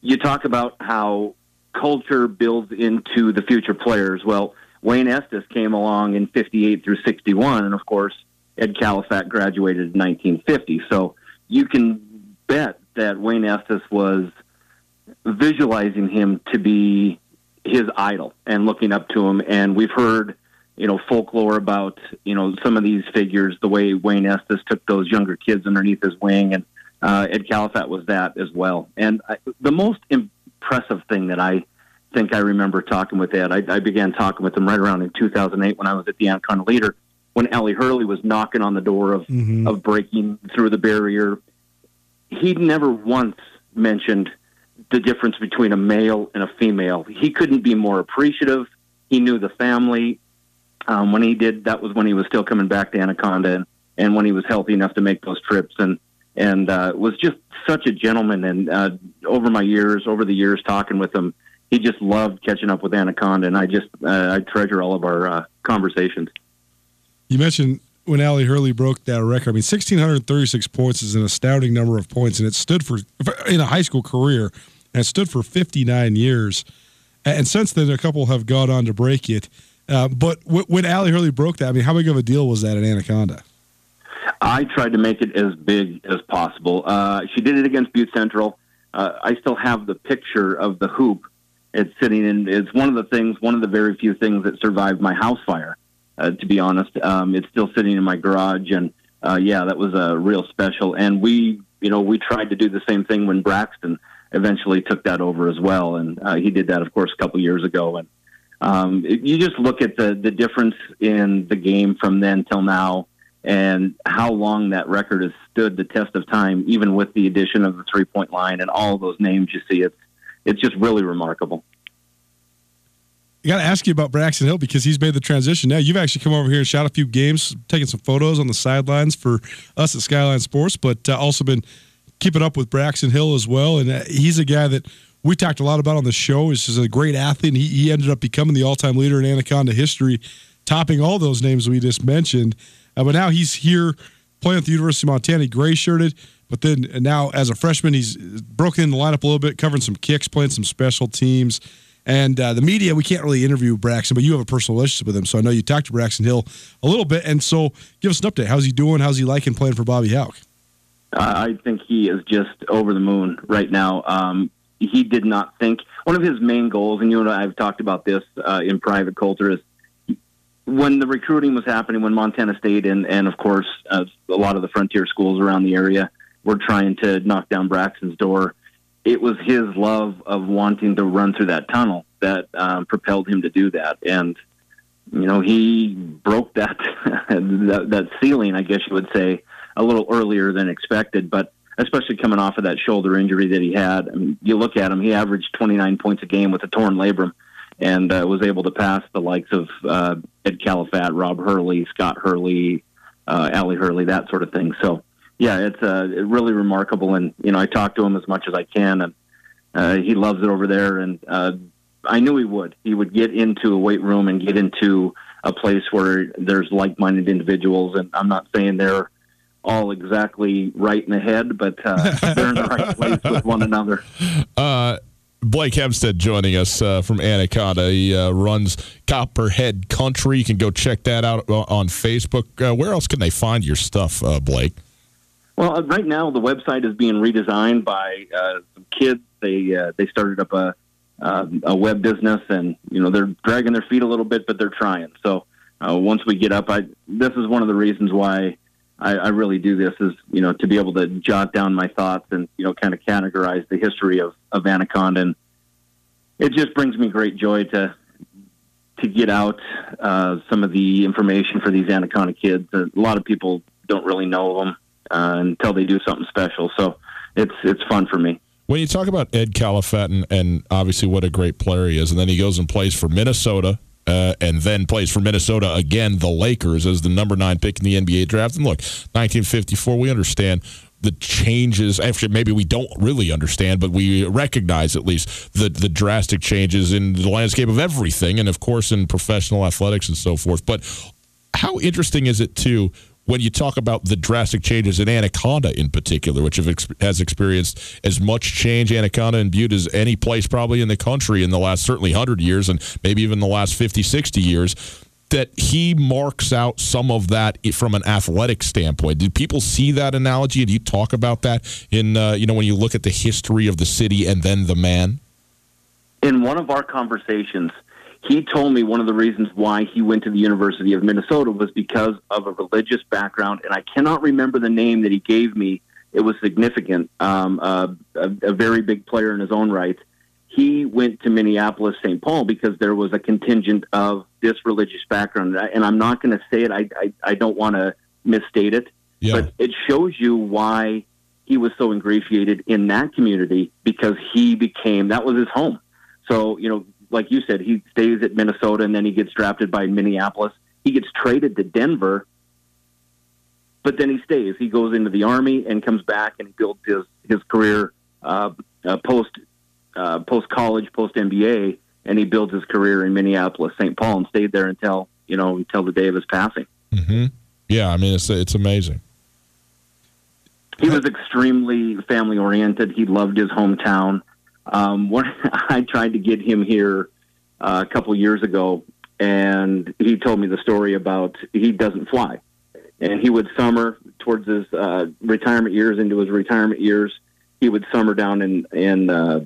you talk about how culture builds into the future players. Well, Wayne Estes came along in 58 through 61, and of course, Ed Kalafat graduated in 1950. So you can bet that Wayne Estes was visualizing him to be his idol and looking up to him. And we've heard, you know, folklore about, you know, some of these figures, the way Wayne Estes took those younger kids underneath his wing. And uh, Ed Kalafat was that as well. And I, the most impressive thing that I think I remember talking with Ed, I, I began talking with him right around in 2008 when I was at the Anaconda Leader, when Allie Hurley was knocking on the door of, Mhm. of breaking through the barrier. He never once mentioned the difference between a male and a female. He couldn't be more appreciative. He knew the family. Um, when he did, that was when he was still coming back to Anaconda, and, and when he was healthy enough to make those trips, and and uh, was just such a gentleman. And uh, over my years, over the years talking with him, he just loved catching up with Anaconda, and I just uh, I treasure all of our uh, conversations. You mentioned when Allie Hurley broke that record. I mean, 1,636 points is an astounding number of points, and it stood for, in a high school career, and it stood for 59 years. And since then, a couple have gone on to break it. Uh, but when Allie Hurley broke that, I mean, how big of a deal was that at Anaconda? I tried to make it as big as possible. Uh, she did it against Butte Central. Uh, I still have the picture of the hoop. It's sitting in. It's one of the things, one of the very few things that survived my house fire. Uh, to be honest, um, it's still sitting in my garage, and uh, yeah, that was a real special. And we, you know, we tried to do the same thing when Braxton eventually took that over as well, and uh, he did that, of course, a couple years ago. And um, it, you just look at the the difference in the game from then till now. And how long that record has stood the test of time, even with the addition of the three point line and all those names you see. It's it's just really remarkable. I got to ask you about Braxton Hill because he's made the transition. Now you've actually come over here and shot a few games, taking some photos on the sidelines for us at Skyline Sports, but uh, also been keeping up with Braxton Hill as well. And uh, he's a guy that we talked a lot about on the show. He's just a great athlete. He, he ended up becoming the all-time leader in Anaconda history, topping all those names we just mentioned. Uh, but now he's here playing at the University of Montana, gray shirted. But then uh, now, as a freshman, he's broken in the lineup a little bit, covering some kicks, playing some special teams. And uh, the media, we can't really interview Braxton, but you have a personal relationship with him. So I know you talked to Braxton Hill a little bit. And so give us an update. How's he doing? How's he liking playing for Bobby Hauck? I think he is just over the moon right now. Um, he did not think one of his main goals, and you and I have talked about this uh, in private, culture, is when the recruiting was happening, when Montana State and, and of course, uh, a lot of the frontier schools around the area were trying to knock down Braxton's door. It was his love of wanting to run through that tunnel that um, propelled him to do that. And, you know, he broke that, that, that ceiling, I guess you would say, a little earlier than expected. But especially coming off of that shoulder injury that he had, I mean, you look at him, he averaged 29 points a game with a torn labrum and uh, was able to pass the likes of uh, Ed Kalafat, Rob Hurley, Scott Hurley, uh, Allie Hurley, that sort of thing. So, yeah, it's uh, really remarkable. And, you know, I talk to him as much as I can, and uh, he loves it over there. And uh, I knew he would. He would get into a weight room and get into a place where there's like minded individuals. And I'm not saying they're all exactly right in the head, but uh, they're in the right place with one another. Uh, Blake Hempstead joining us uh, from Anaconda. He uh, runs Copperhead Country. You can go check that out on Facebook. Uh, where else can they find your stuff, uh, Blake? Well, uh, right now the website is being redesigned by uh, some kids. They they started up a a web business, and you know they're dragging their feet a little bit, but they're trying. So once we get up, I this is one of the reasons why I, I really do this is you know to be able to jot down my thoughts and you know kind of categorize the history of of Anaconda, and it just brings me great joy to to get out uh, some of the information for these Anaconda kids. A lot of people don't really know them uh, until they do something special, so it's it's fun for me. When you talk about Ed Kalafat and, and obviously what a great player he is, and then he goes and plays for Minnesota, uh, and then plays for Minnesota again, the Lakers, as the number nine pick in the NBA draft. And look, 1954, we understand the changes. Actually, maybe we don't really understand, but we recognize at least the the drastic changes in the landscape of everything, and of course in professional athletics and so forth. But how interesting is it too? When you talk about the drastic changes in Anaconda in particular, which ex- has experienced as much change Anaconda and Butte as any place probably in the country in the last certainly 100 years and maybe even the last 50, 60 years, that he marks out some of that from an athletic standpoint. Do people see that analogy? Do you talk about that in, uh, you know, when you look at the history of the city and then the man? In one of our conversations, he told me one of the reasons why he went to the University of Minnesota was because of a religious background, and I cannot remember the name that he gave me. It was significant, um, uh, a, a very big player in his own right. He went to Minneapolis, St. Paul, because there was a contingent of this religious background, and I'm not going to say it. I I, I don't want to misstate it, Yeah. but it shows you why he was so ingratiated in that community because he became that was his home. So you know, like you said, he stays at Minnesota and then he gets drafted by Minneapolis. He gets traded to Denver, but then he stays. He goes into the army and comes back and builds his his career uh, uh, post uh, post college, post MBA, and he builds his career in Minneapolis, St. Paul, and stayed there until you know until the day of his passing. hmm Yeah, I mean, it's, it's amazing. He was extremely family oriented. He loved his hometown. Um, when I tried to get him here uh, a couple years ago, and he told me the story about he doesn't fly, and he would summer towards his uh, retirement years, into his retirement years, he would summer down in in uh,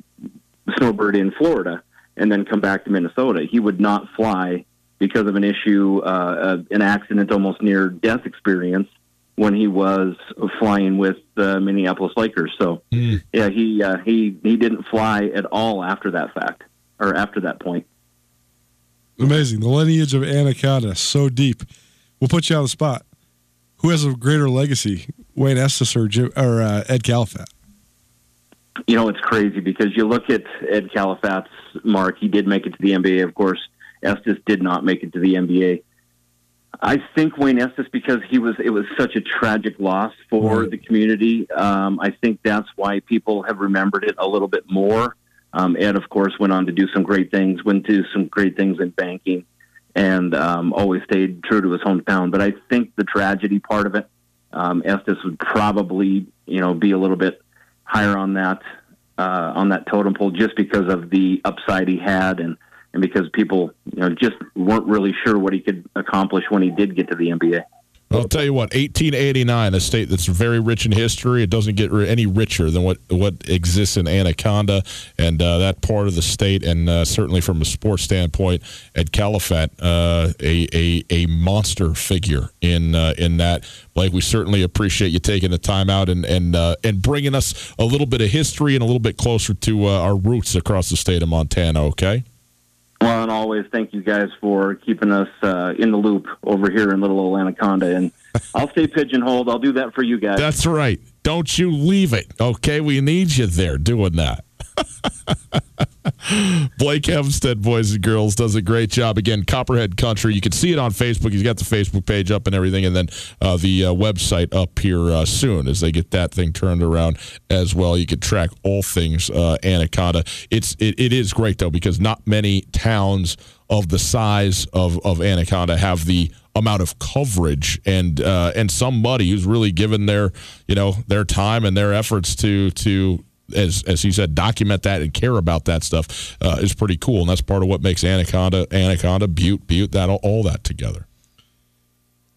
Snowbird in Florida, and then come back to Minnesota. He would not fly because of an issue, uh, an accident, almost near death experience when he was flying with the Minneapolis Lakers. So yeah, he uh, he he didn't fly at all after that fact or after that point. Amazing. The lineage of Anaconda, so deep. We'll put you on the spot. Who has a greater legacy, Wayne Estes or Jim, or uh, Ed Kalafat? you know, it's crazy because you look at Ed Kalafat's mark. He did make it to the NBA, of course. Estes did not make it to the NBA. I think Wayne Estes because he was it was such a tragic loss for Right. the community. Um, I think that's why people have remembered it a little bit more. Um, Ed, of course, went on to do some great things, went to some great things in banking, and um, always stayed true to his hometown. But I think the tragedy part of it, um, Estes would probably you know be a little bit higher on that uh, on that totem pole just because of the upside he had and and because people you know just weren't really sure what he could accomplish when he did get to the NBA. I'll tell you what, 1889, a state that's very rich in history. It doesn't get any richer than what, what exists in Anaconda and uh, that part of the state. And uh, certainly from a sports standpoint, Ed Kalafat, uh, a, a, a monster figure in uh, in that. Blake, we certainly appreciate you taking the time out and and uh, and bringing us a little bit of history and a little bit closer to uh, our roots across the state of Montana. Okay. Well, and always thank you guys for keeping us uh, in the loop over here in Little Anaconda. And I'll stay pigeonholed. I'll do that for you guys. That's right. Don't you leave it. Okay, we need you there doing that. Blake Hempstead, boys and girls, does a great job. Again, Copperhead Country. You can see it on Facebook. He's got the Facebook page up and everything, and then uh, the uh, website up here uh, soon as they get that thing turned around as well. You can track all things uh, Anaconda. It's it, it is great though because not many towns of the size of, of Anaconda have the amount of coverage and uh, and somebody who's really given their you know their time and their efforts to to as as he said document that and care about that stuff uh, is pretty cool and that's part of what makes Anaconda Anaconda Butte Butte that all, all that together.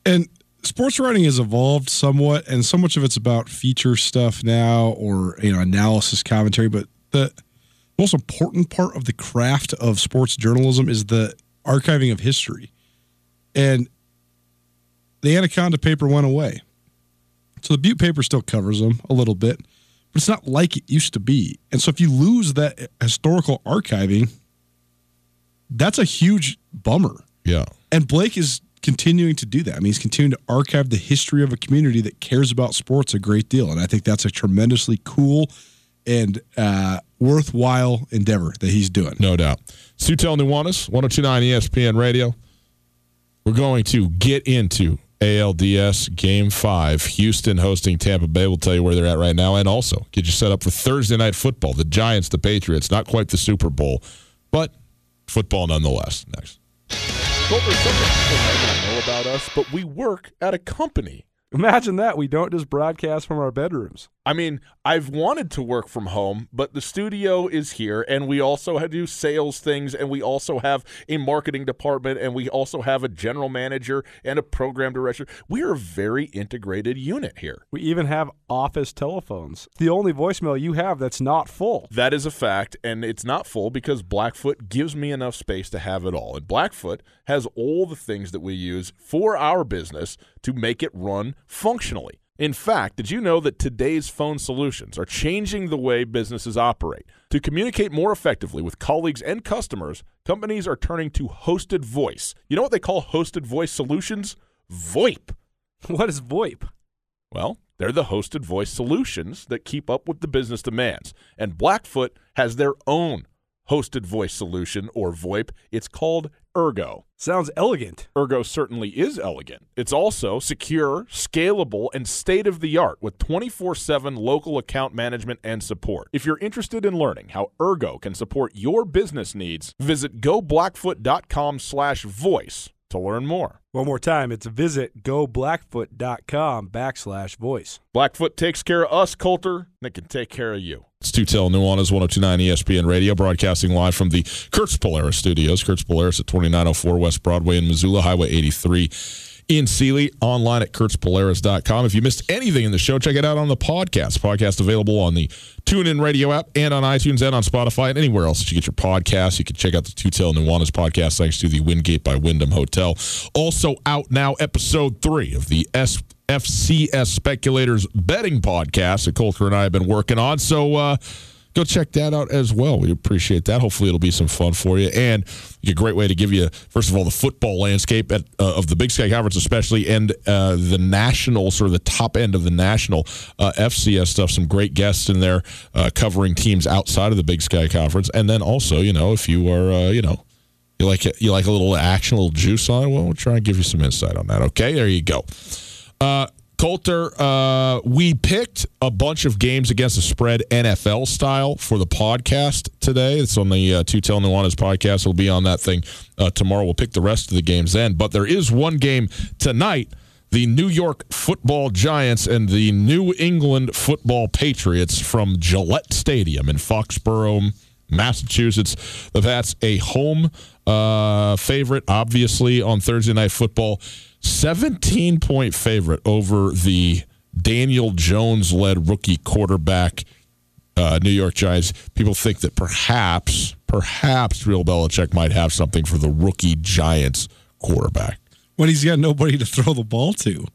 And sports writing has evolved somewhat, and so much of it's about feature stuff now, or you know, analysis commentary. But the most important part of the craft of sports journalism is the archiving of history, and the Anaconda paper went away, so the Butte paper still covers them a little bit, but it's not like it used to be. And so if you lose that historical archiving, that's a huge bummer. Yeah. And Blake is continuing to do that. I mean, he's continuing to archive the history of a community that cares about sports a great deal. And I think that's a tremendously cool and uh, worthwhile endeavor that he's doing. No doubt. Tutel Nuanez, 1029 ESPN Radio. We're going to get into ALDS Game 5. Houston hosting Tampa Bay. We'll tell you where they're at right now. And also get you set up for Thursday night football. The Giants, the Patriots. Not quite the Super Bowl, but football nonetheless. Next. Colter, something people might not know about us, but we work at a company. Imagine that. We don't just broadcast from our bedrooms. I mean, I've wanted to work from home, but the studio is here, and we also have do sales things, and we also have a marketing department, and we also have a general manager and a program director. We are a very integrated unit here. We even have office telephones. The only voicemail you have that's not full. That is a fact, and it's not full because Blackfoot gives me enough space to have it all. And Blackfoot has all the things that we use for our business to make it run functionally. In fact, did you know that today's phone solutions are changing the way businesses operate? To communicate more effectively with colleagues and customers, companies are turning to hosted voice. You know what they call hosted voice solutions? VoIP. What is VoIP? Well, they're the hosted voice solutions that keep up with the business demands. And Blackfoot has their own hosted voice solution or VoIP. It's called Ergo. Sounds elegant. Ergo certainly is elegant. It's also secure, scalable, and state of the art with 24 7 local account management and support. If you're interested in learning how Ergo can support your business needs, visit goblackfoot.com slash voice to learn more. One more time, it's visit goblackfoot.com backslash voice. Blackfoot takes care of us, Colter, and it can take care of you. It's Tutel Nuanez, 1029 ESPN Radio, broadcasting live from the Kurtz Polaris studios. Kurtz Polaris at 2904 West Broadway in Missoula, Highway 83 in Seeley, online at kurtzpolaris.com. If you missed anything in the show, check it out on the podcast. Podcast available on the TuneIn Radio app and on iTunes and on Spotify and anywhere else that you get your podcasts. You can check out the Tutel Nuanez podcast thanks to the Wingate by Wyndham Hotel. Also out now, episode three of the S. FCS Speculators Betting Podcast that Colter and I have been working on. So uh, go check that out as well. We appreciate that. Hopefully, it'll be some fun for you and a great way to give you, first of all, the football landscape at, uh, of the Big Sky Conference, especially, and uh, the national, sort of the top end of the national uh, FCS stuff. Some great guests in there uh, covering teams outside of the Big Sky Conference, and then also, you know, if you are, uh, you know, you like you like a little action, a little juice on it. Well, we'll try and give you some insight on that. Okay, there you go. Uh, Colter, uh, we picked a bunch of games against the spread NFL style for the podcast today. It's on the uh, Tutel Nuanez podcast. We'll be on that thing uh, tomorrow. We'll pick the rest of the games then. But there is one game tonight the New York football Giants and the New England football Patriots from Gillette Stadium in Foxborough, Massachusetts. That's a home uh, favorite, obviously, on Thursday Night Football. 17 point favorite over the Daniel Jones led rookie quarterback, uh, New York Giants. People think that perhaps, perhaps Real Belichick might have something for the rookie Giants quarterback. When he's got nobody to throw the ball to.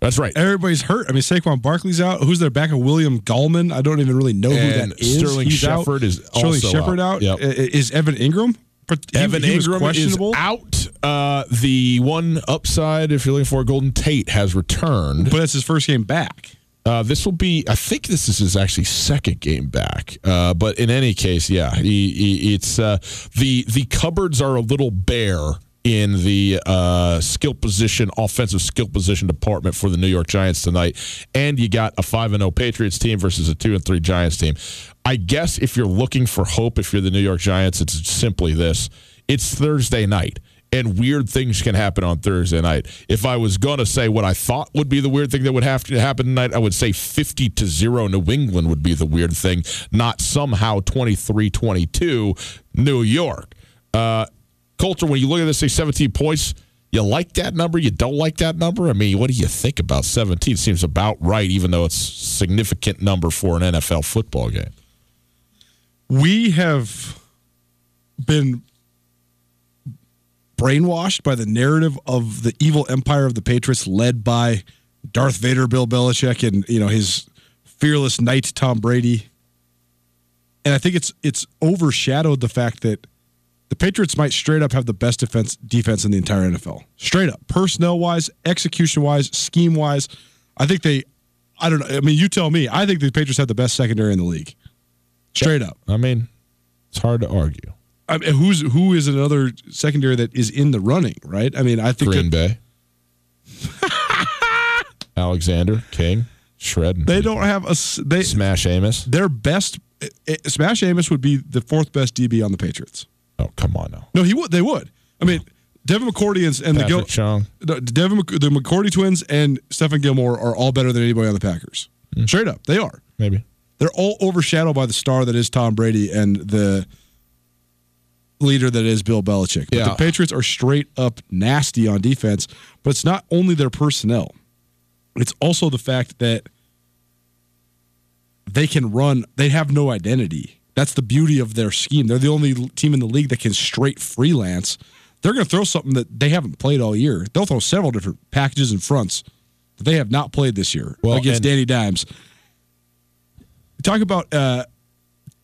That's right. Everybody's hurt. I mean, Saquon Barkley's out. Who's their back of William Gallman? I don't even really know And who that is. Sterling Shepard is Sterling also Shepard out. out. Yep. Is Evan Engram? He- Evan he was Engram is out. Uh, the one upside, if you're looking for a Golden Tate, has returned. But that's his first game back. Uh, this will be, I think this is his actually second game back. Uh, but in any case, yeah, he, he, it's uh, the the cupboards are a little bare in the uh, skill position, offensive skill position department for the New York Giants tonight, and you got a five and zero Patriots team versus a two and three Giants team. I guess if you're looking for hope, if you're the New York Giants, it's simply this: it's Thursday night and weird things can happen on Thursday night. If I was going to say what I thought would be the weird thing that would have to happen tonight, I would say 50 to 0 New England would be the weird thing, not somehow 23 22 New York. Uh, Colter, when you look at this, say 17 points, you like that number? You don't like that number? I mean, what do you think about 17? Seems about right, even though it's a significant number for an NFL football game. We have been brainwashed by the narrative of the evil empire of the Patriots, led by Darth Vader, Bill Belichick, and you know his fearless knight Tom Brady. And I think it's it's overshadowed the fact that the Patriots might straight up have the best defense defense in the entire NFL. Straight up, personnel wise, execution wise, scheme wise. I think they. I don't know. I mean, you tell me. I think the Patriots have the best secondary in the league. Straight up. I mean, it's hard to argue. I mean, who's who is another secondary that is in the running, right? I mean, I think Green that Bay. Alexander, King, Shred. they don't have a they Smash Amos. their best. eh, eh, Smash Amos would be the fourth best DB on the Patriots. Oh, come on now. No, he would. They would. I mean, Devin McCourty and, and the Gil, Chung. the Devin Mc, the McCourty twins and Stephon Gilmore are all better than anybody on the Packers. Hmm. Straight up, they are. Maybe. They're all overshadowed by the star that is Tom Brady and the leader that is Bill Belichick. But Yeah. the Patriots are straight up nasty on defense, but it's not only their personnel. It's also the fact that they can run, they have no identity. That's the beauty of their scheme. They're the only team in the league that can straight freelance. They're going to throw something that they haven't played all year. They'll throw several different packages and fronts that they have not played this year Well, against Danny Dimes. Talk about uh,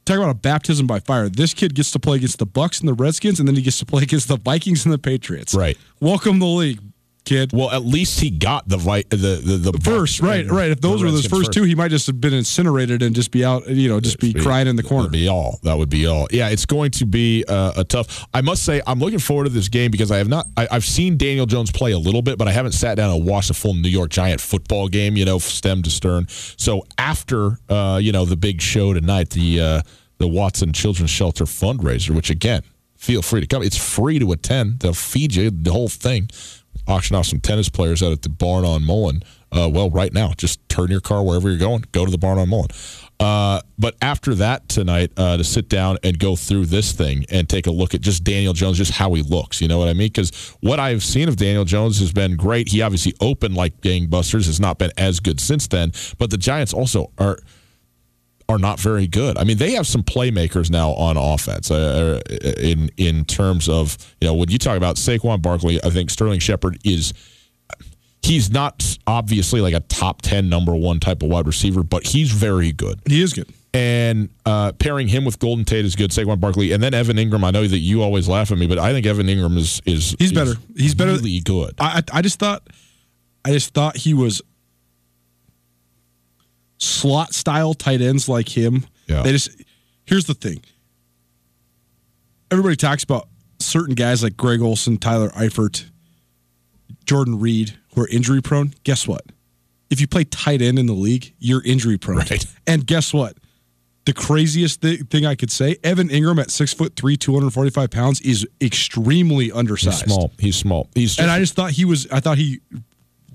talk about a baptism by fire. This kid gets to play against the Bucks and the Redskins, and then he gets to play against the Vikings and the Patriots. Right. Welcome to the league, kid. Well, at least he got the vi- the the, the First, right, right. If those were those Redskins first two, he might just have been incinerated and just be out, you know, just be crying in the corner. That would be all. That would be all. Yeah, it's going to be uh, a tough. I must say, I'm looking forward to this game because I have not. I, I've seen Daniel Jones play a little bit, but I haven't sat down and watched a full New York Giant football game. You know, stem to stern. So after uh, you know the big show tonight, the uh, the Watson Children's Shelter fundraiser, which again, feel free to come. It's free to attend. They'll feed you the whole thing. Auction off some tennis players out at the barn on Mullen. Uh, well, right now, just turn your car wherever you're going. Go to the barn on Mullen. Uh, but after that tonight, uh, to sit down and go through this thing and take a look at just Daniel Jones, just how he looks. You know what I mean? Because what I've seen of Daniel Jones has been great. He obviously opened like gangbusters. Has not been as good since then. But the Giants also are are not very good. I mean, they have some playmakers now on offense. Uh, in in terms of you know when you talk about Saquon Barkley, I think Sterling Shepard is he's not obviously like a top ten number one type of wide receiver, but he's very good. He is good. And uh, pairing him with Golden Tate is good. Saquon Barkley, and then Evan Engram. I know that you always laugh at me, but I think Evan Engram is is He's is better. He's better. Really good. I I just thought, I just thought he was slot style tight ends like him. Yeah. They just here's the thing. Everybody talks about certain guys like Greg Olsen, Tyler Eifert, Jordan Reed, who are injury prone. Guess what? If you play tight end in the league, you're injury prone. Right. And guess what? The craziest thi- thing I could say: Evan Engram at six foot three, two hundred forty five pounds, is extremely He's undersized. small. He's small. He's just, and I just thought he was. I thought he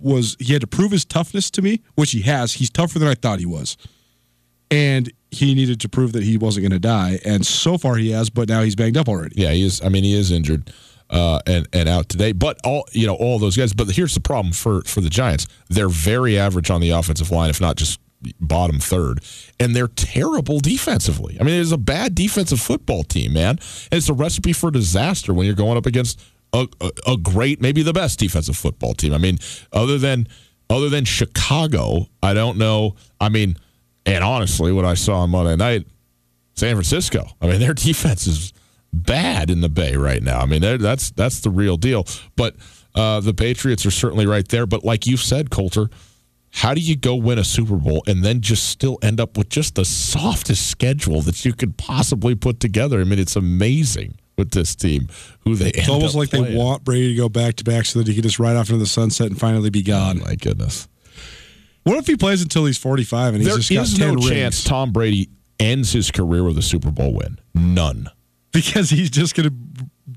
was. He had to prove his toughness to me, which he has. He's tougher than I thought he was, and he needed to prove that he wasn't going to die. And so far, he has. But now he's banged up already. Yeah, he is. I mean, he is injured uh, and and out today. But all you know, all those guys. But here's the problem for for the Giants: they're very average on the offensive line, if not just bottom third, and they're terrible defensively. I mean, it's a bad defensive football team, man. And it's a recipe for disaster when you're going up against a, a, great, maybe the best defensive football team. I mean, other than other than Chicago, I don't know. I mean, and honestly, what I saw on Monday night. San Francisco. I mean, their defense is bad in the Bay right now. I mean, that's that's the real deal. But uh, the Patriots are certainly right there. But like you said, Colter, how do you go win a Super Bowl and then just still end up with just the softest schedule that you could possibly put together? I mean, it's amazing with this team who they. It's almost like they want Brady to go back to back so that he can just ride off into the sunset and finally be gone. Oh my goodness! What if he plays until he's forty five and he's There just got is 10 no rings? chance Tom Brady ends his career with a Super Bowl win. None. because he's just going to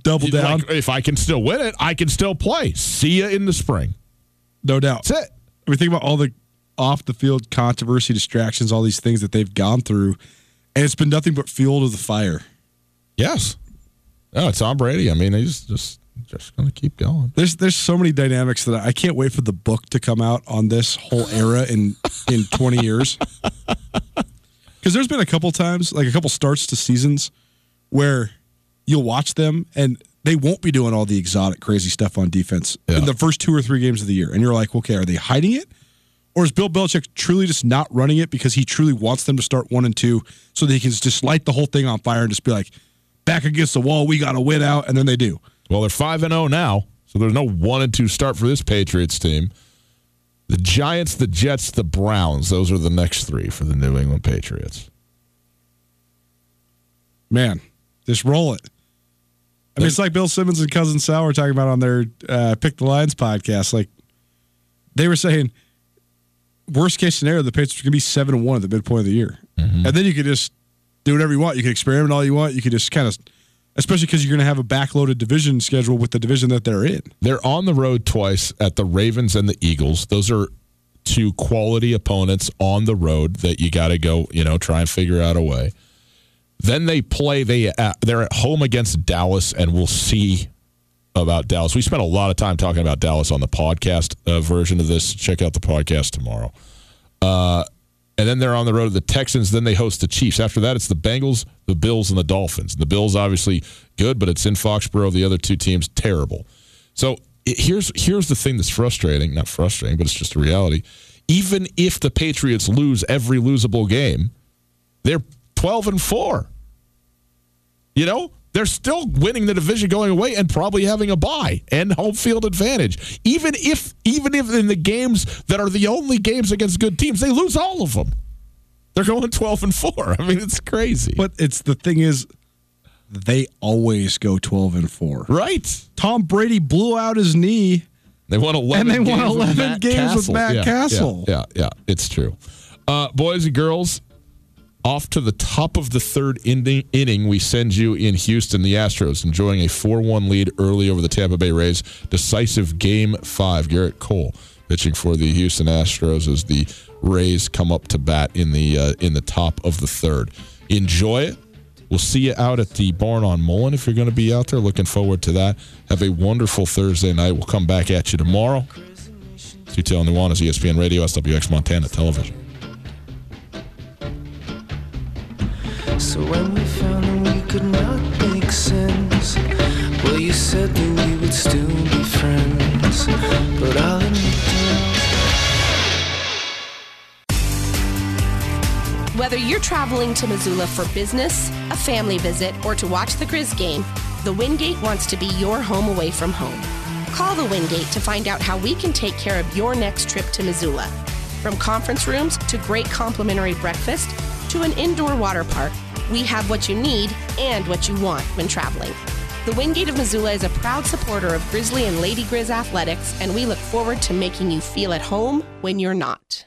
double down. Like, if I can still win it, I can still play. See you in the spring. No doubt. That's it. I mean, think about all the off the field controversy, distractions, all these things that they've gone through, and it's been nothing but fuel to the fire. Yes. No, it's Tom Brady. I mean, he's just just going to keep going. There's there's so many dynamics that I, I can't wait for the book to come out on this whole era in in 20 years. Because there's been a couple times, like a couple starts to seasons, where you'll watch them and they won't be doing all the exotic, crazy stuff on defense in the first two or three games of the year, and you're like, okay, are they hiding it? Or is Bill Belichick truly just not running it because he truly wants them to start one and two so that he can just light the whole thing on fire and just be like, back against the wall, we got to win out, and then they do. Well, they're 5 and 0 now, so there's no 1 and 2 start for this Patriots team. The Giants, the Jets, the Browns, those are the next 3 for the New England Patriots. Man, just roll it. I mean, it's like Bill Simmons and Cousin Sal were talking about on their uh, Pick the Lions podcast. Like, they were saying, worst case scenario, the Patriots are going to be 7 and 1 at the midpoint of the year. And then you could just do whatever you want. You can experiment all you want. You can just kind of, especially because you're going to have a backloaded division schedule with the division that they're in. They're on the road twice at the Ravens and the Eagles. Those are two quality opponents on the road that you got to go, you know, try and figure out a way. Then they play they uh, they're at home against Dallas and we'll see about Dallas. We spent a lot of time talking about Dallas on the podcast uh, version of this. Check out the podcast tomorrow. Uh, and then they're on the road to the Texans. Then they host the Chiefs. After that, it's the Bengals, the Bills, and the Dolphins. The Bills obviously good, but it's in Foxborough. The other two teams terrible. So it, here's here's the thing that's frustrating. Not frustrating, but it's just a reality. Even if the Patriots lose every losable game, they're twelve and four. You know, they're still winning the division going away and probably having a bye and home field advantage. Even if even if in the games that are the only games against good teams, they lose all of them. They're going 12 and 4. I mean, it's crazy. But it's the thing is, they always go 12 and 4. Right. Tom Brady blew out his knee. They won 11 And they won games with 11 Matt games with Cassel. Matt Yeah, Cassel. Yeah, yeah, yeah, it's true. Uh, boys and girls, off to the top of the third inning, inning, we send you in Houston, the Astros, enjoying a 4 1 lead early over the Tampa Bay Rays. Decisive game five. Gerrit Cole pitching for the Houston Astros as the Rays come up to bat in the uh, in the top of the third. Enjoy it. We'll see you out at the barn on Mullen if you're going to be out there. Looking forward to that. Have a wonderful Thursday night. We'll come back at you tomorrow. Tutel Nuanez, ESPN Radio, SWX Montana Television. So when we found that we could not make sense, well, you said that we would still be friends. But I'll admit that Whether you're traveling to Missoula for business, a family visit, or to watch the Grizz game, the Wingate wants to be your home away from home. Call the Wingate to find out how we can take care of your next trip to Missoula. From conference rooms to great complimentary breakfast to an indoor water park, we have what you need and what you want when traveling. The Wingate of Missoula is a proud supporter of Grizzly and Lady Grizz athletics, and we look forward to making you feel at home when you're not.